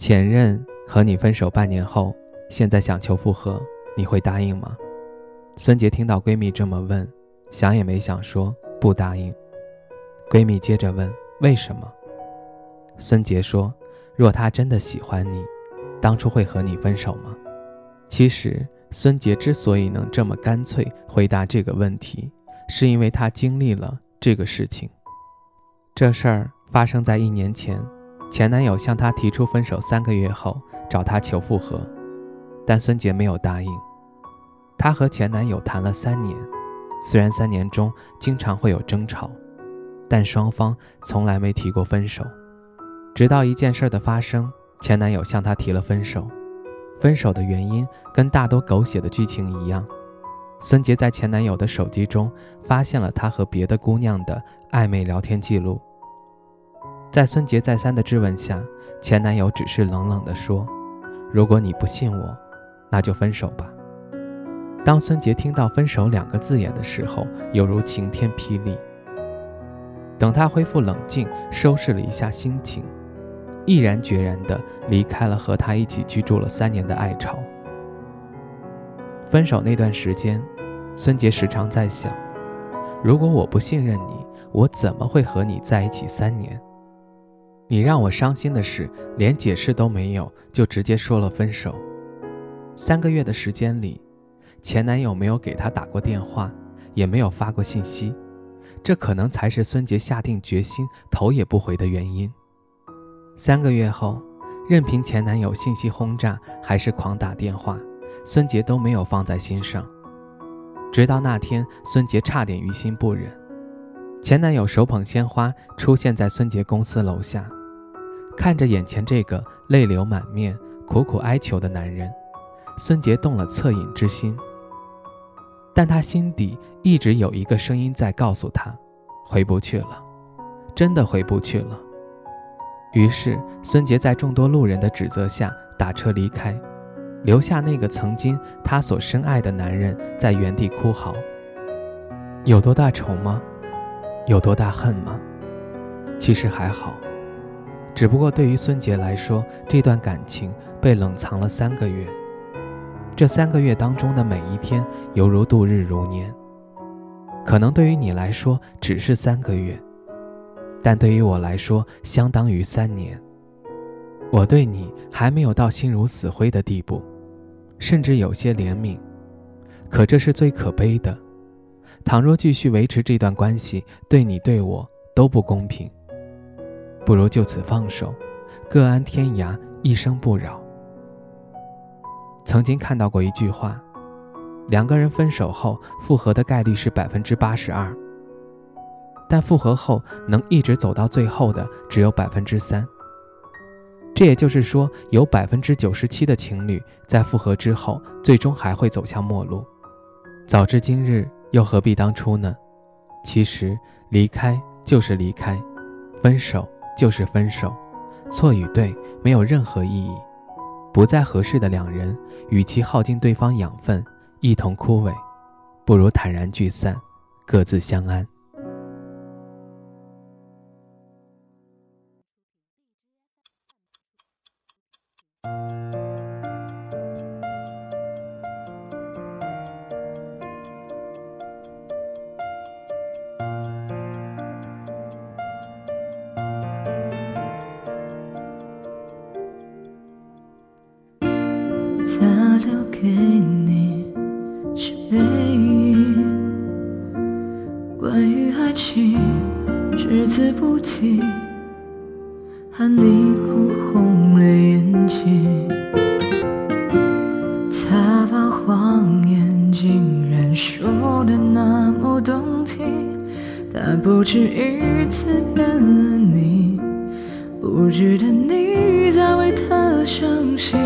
前任和你分手半年后，现在想求复合，你会答应吗？孙杰听到闺蜜这么问，想也没想说不答应。闺蜜接着问为什么？孙杰说：若他真的喜欢你，当初会和你分手吗？其实，孙杰之所以能这么干脆回答这个问题，是因为他经历了这个事情。这事儿发生在一年前。前男友向她提出分手三个月后，找她求复合，但孙杰没有答应。她和前男友谈了三年，虽然三年中经常会有争吵，但双方从来没提过分手。直到一件事的发生，前男友向她提了分手。分手的原因跟大多狗血的剧情一样，孙杰在前男友的手机中发现了他和别的姑娘的暧昧聊天记录。在孙杰再三的质问下，前男友只是冷冷地说：“如果你不信我，那就分手吧。”当孙杰听到“分手”两个字眼的时候，犹如晴天霹雳。等他恢复冷静，收拾了一下心情，毅然决然地离开了和他一起居住了三年的爱巢。分手那段时间，孙杰时常在想：如果我不信任你，我怎么会和你在一起三年？你让我伤心的是，连解释都没有就直接说了分手。三个月的时间里，前男友没有给她打过电话，也没有发过信息，这可能才是孙杰下定决心头也不回的原因。三个月后，任凭前男友信息轰炸还是狂打电话，孙杰都没有放在心上。直到那天，孙杰差点于心不忍，前男友手捧鲜花出现在孙杰公司楼下。看着眼前这个泪流满面、苦苦哀求的男人，孙杰动了恻隐之心。但他心底一直有一个声音在告诉他，回不去了，真的回不去了。于是，孙杰在众多路人的指责下打车离开，留下那个曾经他所深爱的男人在原地哭嚎。有多大仇吗？有多大恨吗？其实还好。只不过对于孙杰来说，这段感情被冷藏了三个月。这三个月当中的每一天，犹如度日如年。可能对于你来说只是三个月，但对于我来说，相当于三年。我对你还没有到心如死灰的地步，甚至有些怜悯。可这是最可悲的。倘若继续维持这段关系，对你对我都不公平。不如就此放手，各安天涯，一生不扰。曾经看到过一句话：两个人分手后复合的概率是百分之八十二，但复合后能一直走到最后的只有百分之三。这也就是说，有百分之九十七的情侣在复合之后，最终还会走向陌路。早知今日，又何必当初呢？其实，离开就是离开，分手。就是分手，错与对没有任何意义。不再合适的两人，与其耗尽对方养分，一同枯萎，不如坦然聚散，各自相安。他留给你是背影，关于爱情只字不提，喊你哭红了眼睛。他把谎言竟然说的那么动听，他不止一次骗了你。不不值得你再为他伤心。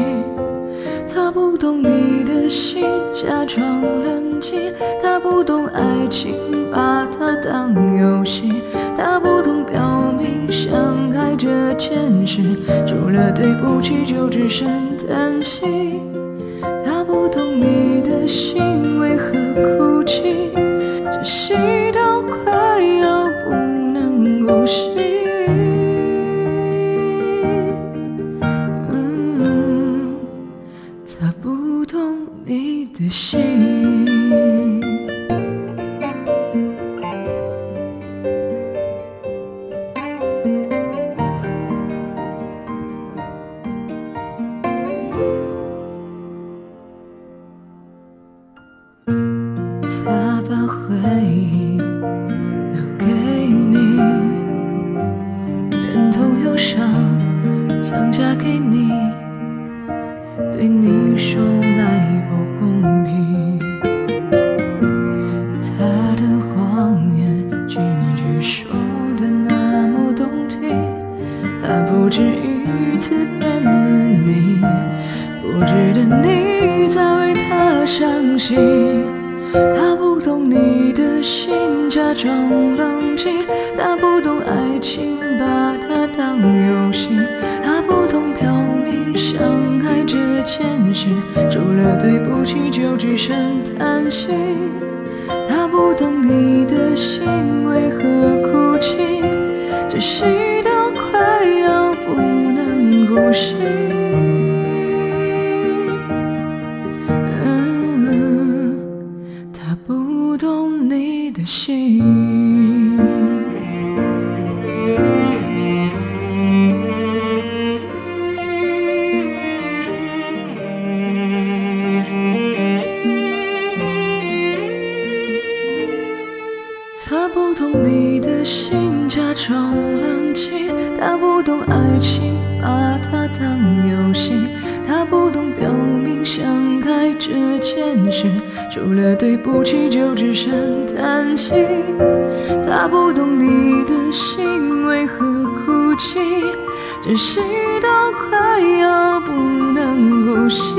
不懂你的心，假装冷静。他不懂爱情，把它当游戏。他不懂表明相爱这件事，除了对不起就只剩叹息。懂你的心。他把回忆留给你，忍痛忧伤，想嫁给你，对你他伤心。他不懂你的心，假装冷静。他不懂爱情，把它当游戏。他不懂表明相爱这件事，除了对不起就只剩叹息。他不懂你的心为何哭泣，窒息到快要不能呼吸。心。他不懂你的心，假装冷静。他不懂爱情，把它当游戏。他不懂表明相这件事，除了对不起就只剩叹息。他不懂你的心为何哭泣，窒息到快要不能呼吸。